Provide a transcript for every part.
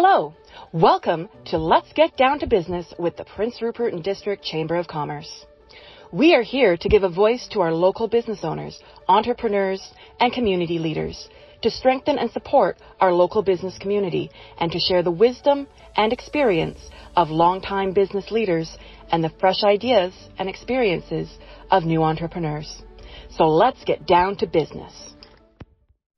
Hello, welcome to Let's Get Down to Business with the Prince Rupert and District Chamber of Commerce. We are here to give a voice to our local business owners, entrepreneurs, and community leaders to strengthen and support our local business community and to share the wisdom and experience of longtime business leaders and the fresh ideas and experiences of new entrepreneurs. So let's get down to business.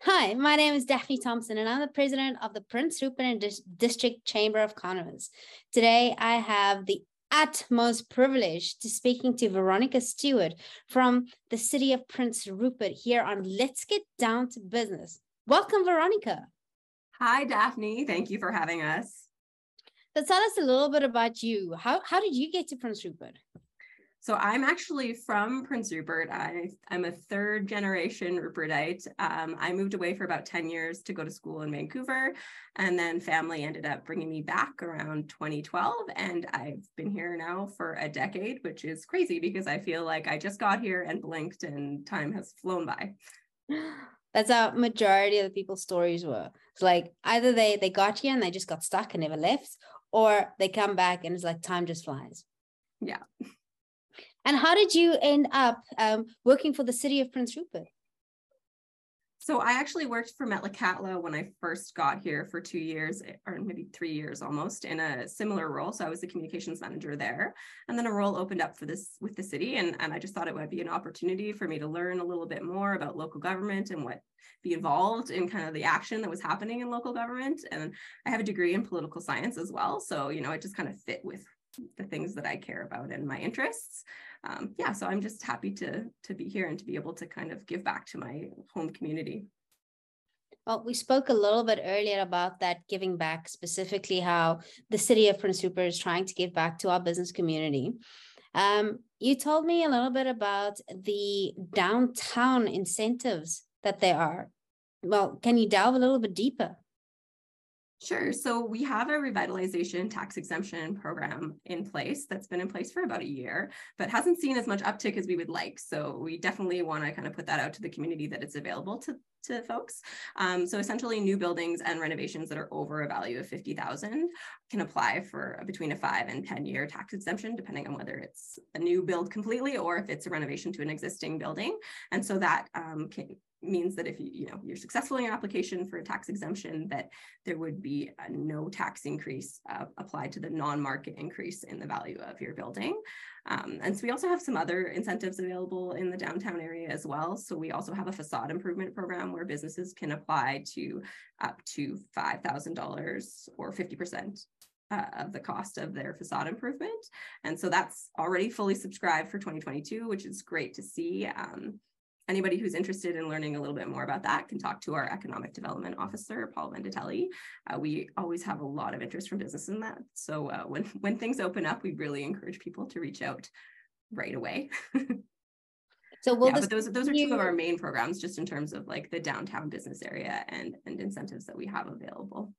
Hi, my name is Daphne Thompson, and I'm the president of the Prince Rupert District Chamber of Commerce. Today, I have the utmost privilege to speaking to Veronika Stewart from the city of Prince Rupert here on Let's Get Down to Business. Welcome, Veronika. Hi, Daphne. Thank you for having us. So tell us a little bit about you. How, how did you get to Prince Rupert? So I'm actually from Prince Rupert. I, I'm a third generation Rupertite. Um, I moved away for about 10 years to go to school in Vancouver. And then family ended up bringing me back around 2012. And I've been here now for a decade, which is crazy because I feel like I just got here and blinked and time has flown by. That's how majority of the people's stories were. It's like either they they got here and they just got stuck and never left, or they come back and it's like time just flies. Yeah. And how did you end up um, working for the city of Prince Rupert? So I actually worked for Metlakatla when I first got here for two years, eh, or maybe three years almost, in a similar role. So I was the communications manager there, and then a role opened up for this with the city, and and I just thought it would be an opportunity for me to learn a little bit more about local government and what be involved in kind of the action that was happening in local government. And I have a degree in political science as well, so you know it just kind of fit with the things that I care about and my interests. Um, yeah, so I'm just happy to to be here and to be able to kind of give back to my home community. Well, we spoke a little bit earlier about that giving back, specifically how the city of Prince Rupert is trying to give back to our business community. Um, you told me a little bit about the downtown incentives that there are. Well, can you delve a little bit deeper? Sure. So we have a revitalization tax exemption program in place that's been in place for about a year, but hasn't seen as much uptick as we would like. So we definitely want to kind of put that out to the community that it's available to, to folks. Um, so essentially new buildings and renovations that are over a value of 50,000 can apply for between a five and 10 year tax exemption, depending on whether it's a new build completely or if it's a renovation to an existing building. And so that um, can, means that if you, you know, you're successful in your application for a tax exemption, that there would be no tax increase uh, applied to the non-market increase in the value of your building. Um, and so we also have some other incentives available in the downtown area as well. So we also have a facade improvement program where businesses can apply to up to $5,000 or 50% uh, of the cost of their facade improvement. And so that's already fully subscribed for 2022, which is great to see. Um, anybody who's interested in learning a little bit more about that can talk to our economic development officer, Paul Venditelli. Uh, we always have a lot of interest from business in that. So uh, when, when things open up, we really encourage people to reach out right away. So will yeah, but those those are two of our main programs, just in terms of like the downtown business area and and incentives that we have available.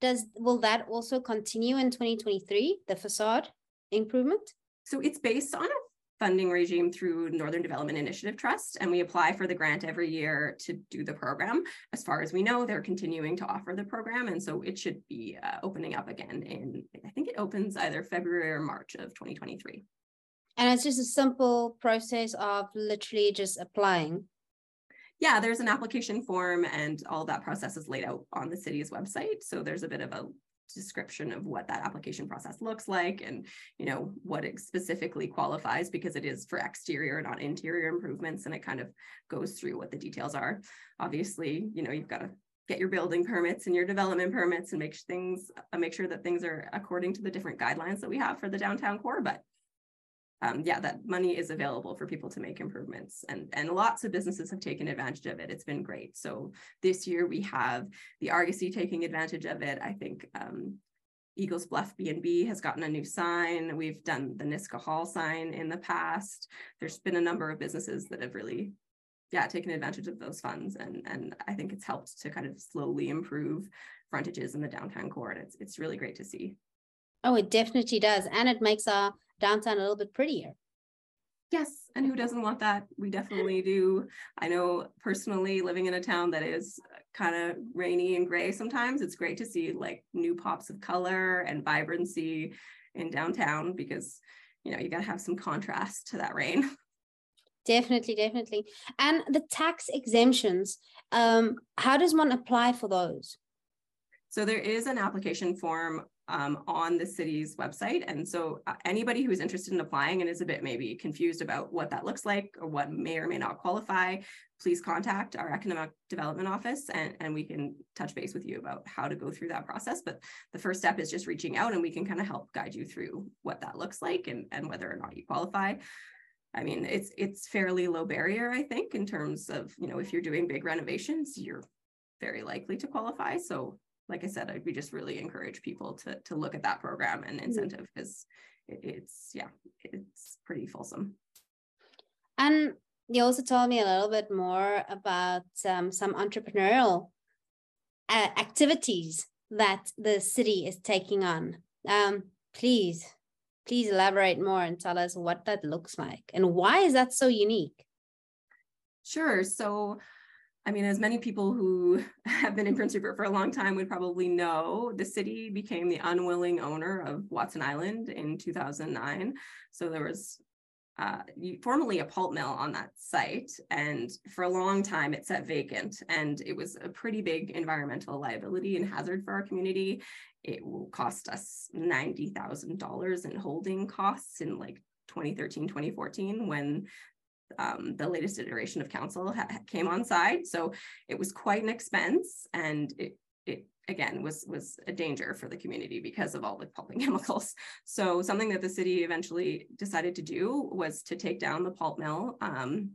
Does will that also continue in 2023? The facade improvement. So it's based on a funding regime through Northern Development Initiative Trust, and we apply for the grant every year to do the program. As far as we know, they're continuing to offer the program, and so it should be uh, opening up again in, I think it opens either February or March of 2023. And it's just a simple process of literally just applying. Yeah, there's an application form and all that process is laid out on the city's website. So there's a bit of a description of what that application process looks like and you know what it specifically qualifies because it is for exterior not interior improvements and it kind of goes through what the details are obviously you know you've got to get your building permits and your development permits and make things uh, make sure that things are according to the different guidelines that we have for the downtown core but um, yeah, that money is available for people to make improvements. And, and lots of businesses have taken advantage of it. It's been great. So this year we have the Argosy taking advantage of it. I think um, Eagles Bluff B&B has gotten a new sign. We've done the Nisga'a Hall sign in the past. There's been a number of businesses that have really, yeah, taken advantage of those funds. And, and I think it's helped to kind of slowly improve frontages in the downtown core. And it's, it's really great to see. Oh, it definitely does. And it makes our downtown a little bit prettier. Yes, and who doesn't want that? We definitely do. I know personally living in a town that is kind of rainy and gray sometimes, it's great to see like new pops of color and vibrancy in downtown because you know you got to have some contrast to that rain. Definitely, definitely. And the tax exemptions, um, how does one apply for those? So there is an application form um, on the city's website. And so uh, anybody who is interested in applying and is a bit maybe confused about what that looks like or what may or may not qualify, please contact our economic development office and, and we can touch base with you about how to go through that process. But the first step is just reaching out and we can kind of help guide you through what that looks like and, and whether or not you qualify. I mean, it's it's fairly low barrier, I think, in terms of, you know, if you're doing big renovations, you're very likely to qualify. So like I said, I, we just really encourage people to to look at that program and mm-hmm. incentive because it, it's yeah, it's pretty fulsome. And you also told me a little bit more about um, some entrepreneurial uh, activities that the city is taking on. Um, please, please elaborate more and tell us what that looks like and why is that so unique? Sure. So I mean, as many people who have been in Prince Rupert for a long time would probably know, the city became the unwilling owner of Watson Island in 2009. So there was uh, formerly a pulp mill on that site, and for a long time it sat vacant, and it was a pretty big environmental liability and hazard for our community. It will cost us $90,000 in holding costs in like 2013, 2014, when um, the latest iteration of council ha- came on side. So it was quite an expense and it, it again was was a danger for the community because of all the pulping chemicals. So something that the city eventually decided to do was to take down the pulp mill um,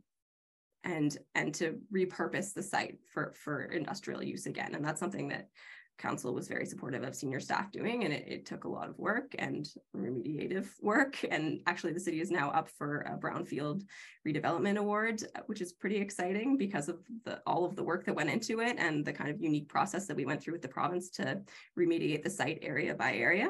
and and to repurpose the site for for industrial use again. And that's something that council was very supportive of senior staff doing and it, it, took a lot of work and remediative work. And actually the city is now up for a brownfield redevelopment award uh, which is pretty exciting because of the all of the work that went into it and the kind of unique process that we went through with the province to remediate the site area by area.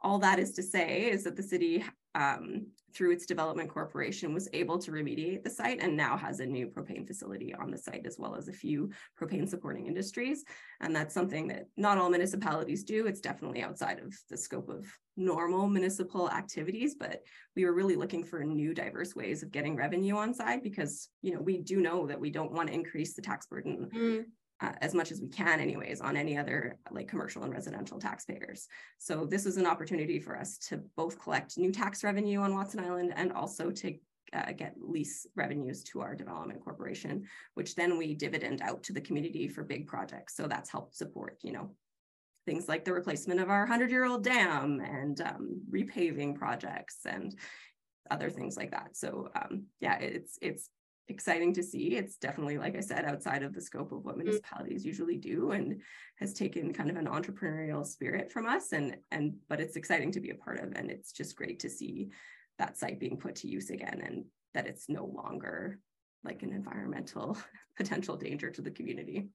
All that is to say is that the city um, through its development corporation was able to remediate the site and now has a new propane facility on the site as well as a few propane supporting industries. And that's something that not all municipalities do. It's definitely outside of the scope of normal municipal activities but we were really looking for new diverse ways of getting revenue on side because you know we do know that we don't want to increase the tax burden mm uh, as much as we can anyways on any other like commercial and residential taxpayers. So this is an opportunity for us to both collect new tax revenue on Watson Island and also to uh, get lease revenues to our development corporation, which then we dividend out to the community for big projects. So that's helped support, you know, things like the replacement of our 100 year old dam and um, repaving projects and other things like that. So um, yeah, it's it's exciting to see. It's definitely, like I said, outside of the scope of what mm. municipalities usually do and has taken kind of an entrepreneurial spirit from us. And and but it's exciting to be a part of. And it's just great to see that site being put to use again and that it's no longer like an environmental potential danger to the community.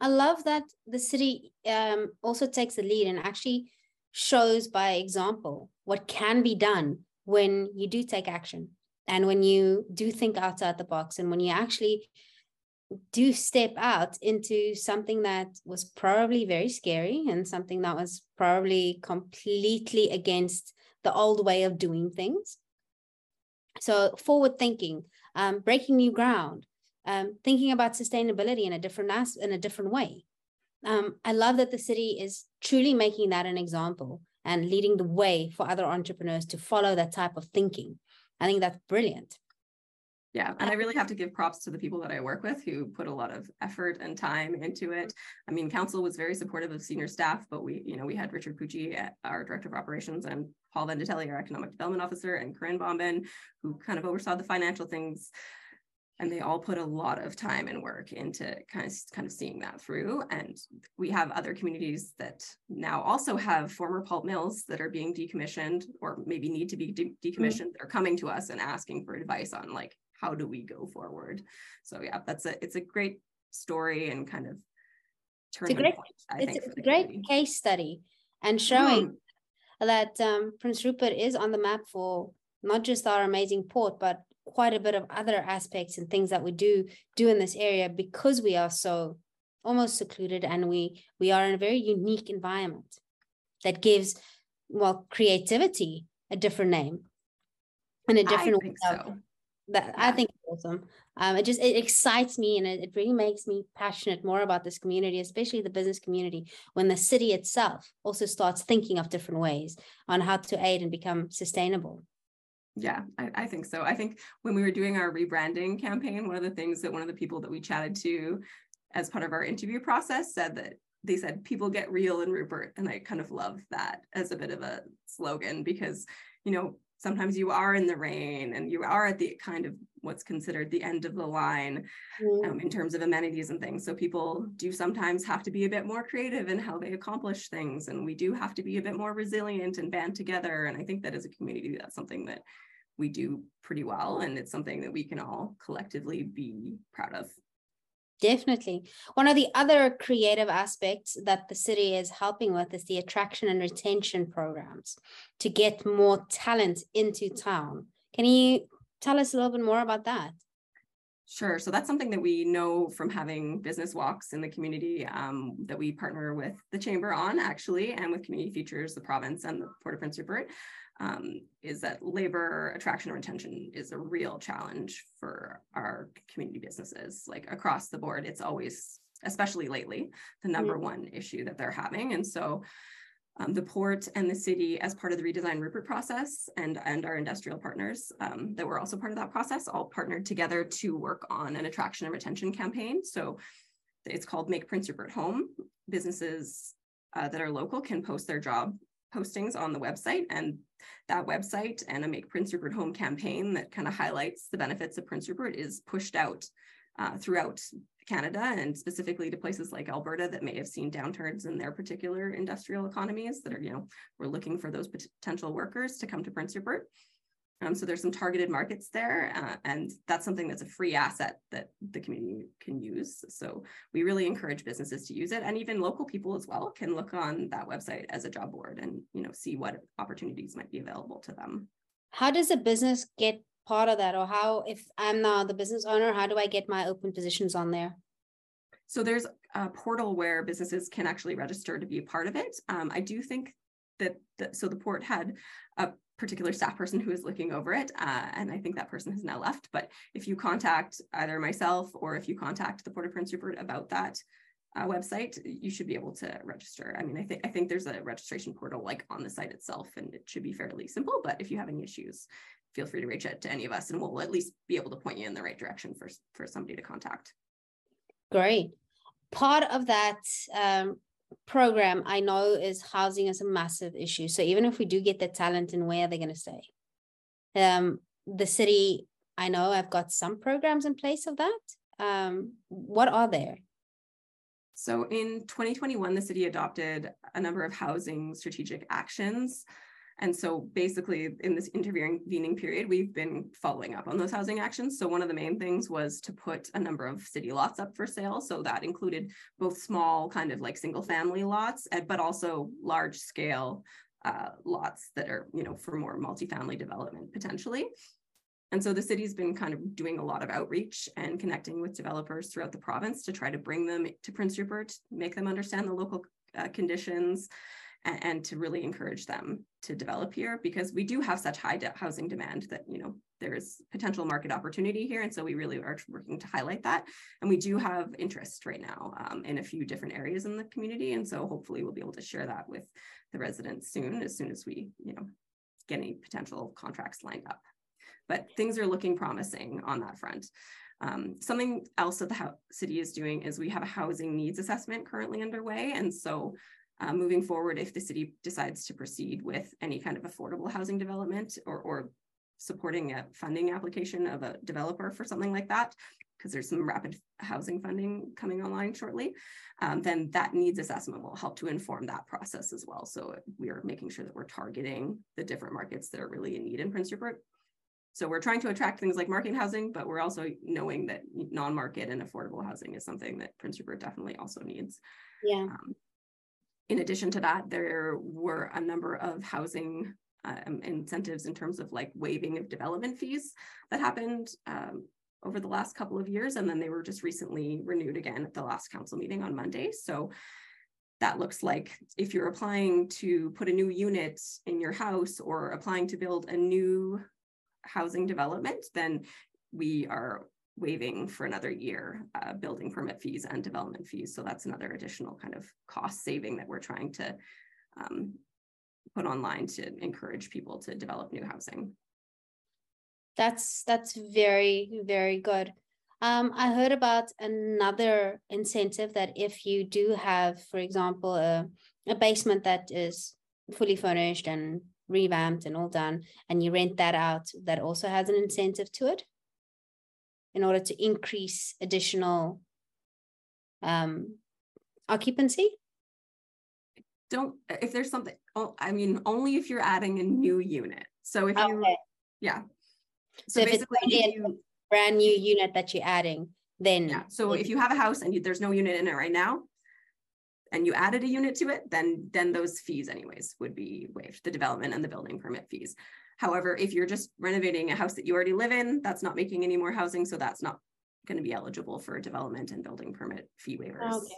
I love that the city um, also takes the lead and actually shows by example what can be done when you do take action and when you do think outside the box and when you actually do step out into something that was probably very scary and something that was probably completely against the old way of doing things. So forward thinking um, breaking new ground um, thinking about sustainability in a different as- in a different way. Um, i love that the city is truly making that an example and leading the way for other entrepreneurs to follow that type of thinking I think that's brilliant. Yeah, and I really have to give props to the people that I work with who put a lot of effort and time into it. I mean, council was very supportive of senior staff, but we, you know, we had Richard Pucci, eh, our director of operations, and Paul Venditelli, our economic development officer, and Corinne Bomben, who kind of oversaw the financial things and they all put a lot of time and work into kind of kind of seeing that through and we have other communities that now also have former pulp mills that are being decommissioned or maybe need to be de- decommissioned mm-hmm. they're coming to us and asking for advice on like how do we go forward so yeah that's a it's a great story and kind of turning it's a great, point, it's, think, a great community. case study and showing mm-hmm. that um, prince rupert is on the map for not just our amazing port but quite a bit of other aspects and things that we do do in this area because we are so almost secluded and we we are in a very unique environment that gives well creativity a different name and a different way so. that yeah. i think awesome um, it just it excites me and it, it really makes me passionate more about this community especially the business community when the city itself also starts thinking of different ways on how to aid and become sustainable yeah, I, I, think so. I think when we were doing our rebranding campaign, one of the things that one of the people that we chatted to as part of our interview process said that they said people get real in Rupert. And I kind of love that as a bit of a slogan because, you know, sometimes you are in the rain and you are at the kind of what's considered the end of the line mm. um, in terms of amenities and things. So people do sometimes have to be a bit more creative in how they accomplish things. And we do have to be a bit more resilient and band together. And I think that as a community, that's something that we do pretty well. And it's something that we can all collectively be proud of. Definitely. One of the other creative aspects that the city is helping with is the attraction and retention programs to get more talent into town. Can you tell us a little bit more about that? Sure. So that's something that we know from having business walks in the community um, that we partner with the chamber on, actually, and with Community Futures, the province, and the Port of Prince Rupert um, is that labor attraction and retention is a real challenge for our community businesses. Like across the board, it's always, especially lately, the number mm-hmm. one issue that they're having. And so um, the port and the city, as part of the redesign Rupert process, and, and our industrial partners um, that were also part of that process, all partnered together to work on an attraction and retention campaign. So it's called Make Prince Rupert Home. Businesses uh, that are local can post their job postings on the website and that website and a Make Prince Rupert Home campaign that kind of highlights the benefits of Prince Rupert is pushed out uh, throughout Canada and specifically to places like Alberta that may have seen downturns in their particular industrial economies that are, you know, we're looking for those potential workers to come to Prince Rupert. Um, so there's some targeted markets there, uh, and that's something that's a free asset that the community can use. So we really encourage businesses to use it, and even local people as well can look on that website as a job board and you know see what opportunities might be available to them. How does a business get part of that, or how if I'm now the business owner, how do I get my open positions on there? So there's a portal where businesses can actually register to be a part of it. Um, I do think that the, so the port had a particular staff person who is looking over it. Uh, and I think that person has now left. But if you contact either myself or if you contact the Port of Prince Rupert about that uh, website, you should be able to register. I mean, I think I think there's a registration portal like on the site itself, and it should be fairly simple. But if you have any issues, feel free to reach out to any of us, and we'll at least be able to point you in the right direction for for somebody to contact. Great. Part of that um, program I know is housing is a massive issue. So even if we do get the talent and where are they're going to stay, um, the city I know I've got some programs in place of that. Um, what are there? So in 2021, the city adopted a number of housing strategic actions and so basically in this intervening period, we've been following up on those housing actions. So one of the main things was to put a number of city lots up for sale. So that included both small kind of like single family lots, but also large scale uh, lots that are, you know, for more multifamily development potentially. And so the city's been kind of doing a lot of outreach and connecting with developers throughout the province to try to bring them to Prince Rupert, make them understand the local uh, conditions, and, and to really encourage them to develop here because we do have such high de- housing demand that you know there is potential market opportunity here. And so we really are working to highlight that. And we do have interest right now um, in a few different areas in the community. And so hopefully we'll be able to share that with the residents soon as soon as we you know get any potential contracts lined up. But things are looking promising on that front. Um, something else that the city is doing is we have a housing needs assessment currently underway. And so uh, moving forward if the city decides to proceed with any kind of affordable housing development or, or supporting a funding application of a developer for something like that, because there's some rapid housing funding coming online shortly, um, then that needs assessment will help to inform that process as well. So we are making sure that we're targeting the different markets that are really in need in Prince Rupert. So we're trying to attract things like market housing, but we're also knowing that non-market and affordable housing is something that Prince Rupert definitely also needs. Yeah. Um, in addition to that, there were a number of housing um, incentives in terms of like waiving of development fees that happened um, over the last couple of years, and then they were just recently renewed again at the last council meeting on Monday. So that looks like if you're applying to put a new unit in your house or applying to build a new housing development, then we are waiving for another year uh, building permit fees and development fees. So that's another additional kind of cost saving that we're trying to um, put online to encourage people to develop new housing. That's that's very very good. Um, I heard about another incentive that if you do have, for example, a, a basement that is fully furnished and revamped and all done, and you rent that out, that also has an incentive to it in order to increase additional um, occupancy? Don't, if there's something, oh, I mean, only if you're adding a new unit. So if you, okay. yeah. So, so basically, if you, brand new unit that you're adding, then. Yeah. So if you have a house and you, there's no unit in it right now, and you added a unit to it, then then those fees anyways would be waived, the development and the building permit fees. However, if you're just renovating a house that you already live in, that's not making any more housing, so that's not going to be eligible for development and building permit fee waivers. Okay.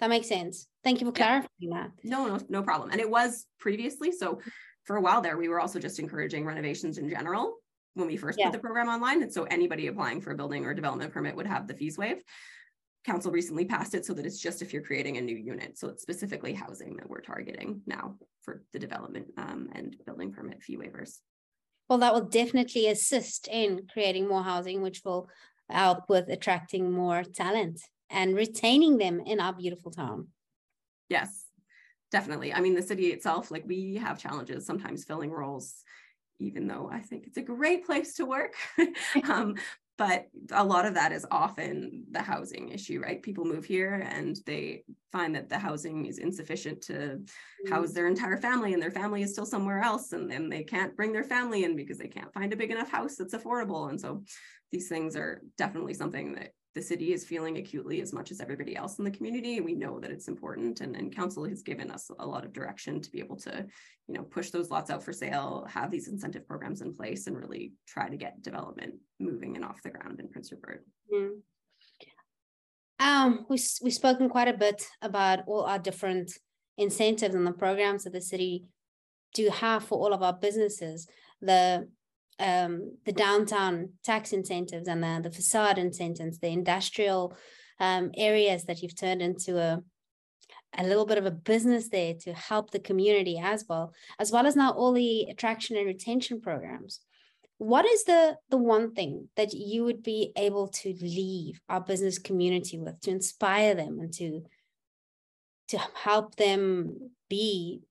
That makes sense. Thank you for clarifying yeah. that. No, no, no problem. And it was previously. So for a while there, we were also just encouraging renovations in general when we first yeah. put the program online. And so anybody applying for a building or development permit would have the fees waived. Council recently passed it so that it's just if you're creating a new unit. So it's specifically housing that we're targeting now for the development um, and building permit fee waivers. Well, that will definitely assist in creating more housing, which will help with attracting more talent and retaining them in our beautiful town. Yes, definitely. I mean, the city itself, like we have challenges sometimes filling roles, even though I think it's a great place to work. um, but a lot of that is often the housing issue right people move here and they find that the housing is insufficient to house mm. their entire family and their family is still somewhere else and then they can't bring their family in because they can't find a big enough house that's affordable and so these things are definitely something that the city is feeling acutely as much as everybody else in the community. We know that it's important and, and council has given us a lot of direction to be able to, you know, push those lots out for sale, have these incentive programs in place and really try to get development moving and off the ground in Prince Rupert. Mm. Um, we, we've spoken quite a bit about all our different incentives and the programs that the city do have for all of our businesses. The um, the downtown tax incentives and the, the facade incentives, the industrial um, areas that you've turned into a a little bit of a business there to help the community as well, as well as now all the attraction and retention programs. What is the the one thing that you would be able to leave our business community with to inspire them and to to help them be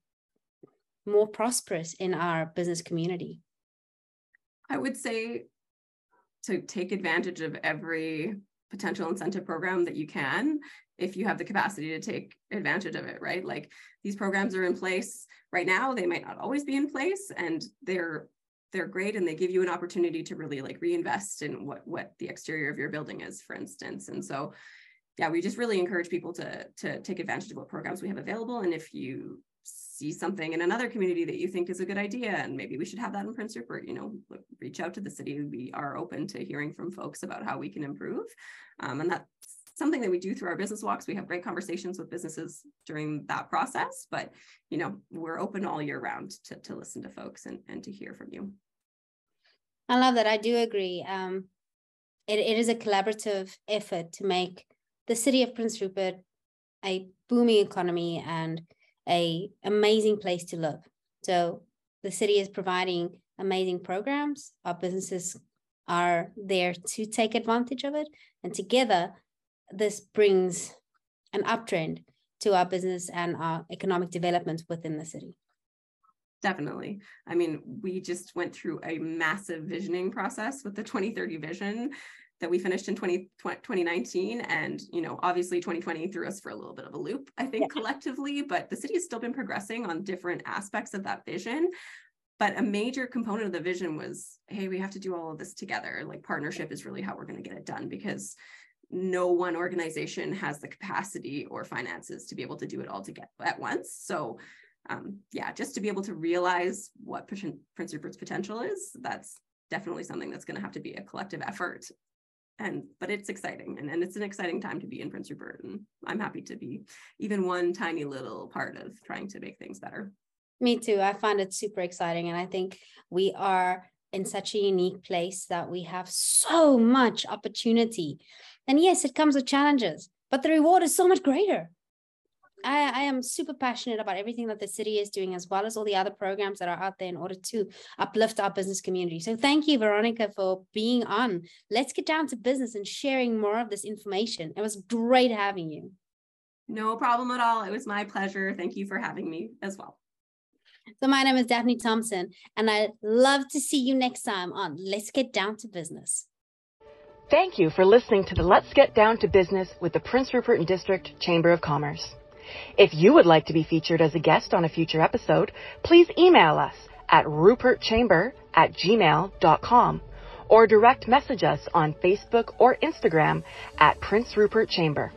more prosperous in our business community? I would say to take advantage of every potential incentive program that you can if you have the capacity to take advantage of it, right? Like these programs are in place right now, they might not always be in place and they're they're great and they give you an opportunity to really like reinvest in what what the exterior of your building is, for instance. And so yeah, we just really encourage people to to take advantage of what programs we have available. And if you see something in another community that you think is a good idea and maybe we should have that in Prince Rupert, you know, reach out to the city. We are open to hearing from folks about how we can improve. Um, and that's something that we do through our business walks. We have great conversations with businesses during that process, but you know, we're open all year round to, to listen to folks and, and to hear from you. I love that. I do agree. Um, it, it is a collaborative effort to make the city of Prince Rupert a booming economy and a amazing place to live. So the city is providing amazing programs. Our businesses are there to take advantage of it. And together, this brings an uptrend to our business and our economic development within the city. Definitely. I mean, we just went through a massive visioning process with the 2030 vision that we finished in 20, 2019 and you know obviously 2020 threw us for a little bit of a loop i think yeah. collectively but the city has still been progressing on different aspects of that vision. But a major component of the vision was hey we have to do all of this together. Like partnership is really how we're going to get it done because no one organization has the capacity or finances to be able to do it all together at once. So um, yeah just to be able to realize what prince rupert's potential is that's definitely something that's going to have to be a collective effort and but it's exciting and, and it's an exciting time to be in Prince Rupert and I'm happy to be even one tiny little part of trying to make things better. Me too. I find it super exciting and I think we are in such a unique place that we have so much opportunity. And yes, it comes with challenges, but the reward is so much greater. I, I, am super passionate about everything that the city is doing, as well as all the other programs that are out there in order to uplift our business community. So, thank you, Veronika, for being on. Let's get down to business and sharing more of this information. It was great having you. No problem at all. It was my pleasure. Thank you for having me as well. So, my name is Daphne Thompson, and I'd love to see you next time on Let's Get Down to Business. Thank you for listening to the Let's Get Down to Business with the Prince Rupert and District Chamber of Commerce. If you would like to be featured as a guest on a future episode, please email us at rupertchamber at gmail.com or direct message us on Facebook or Instagram at Prince Rupert Chamber.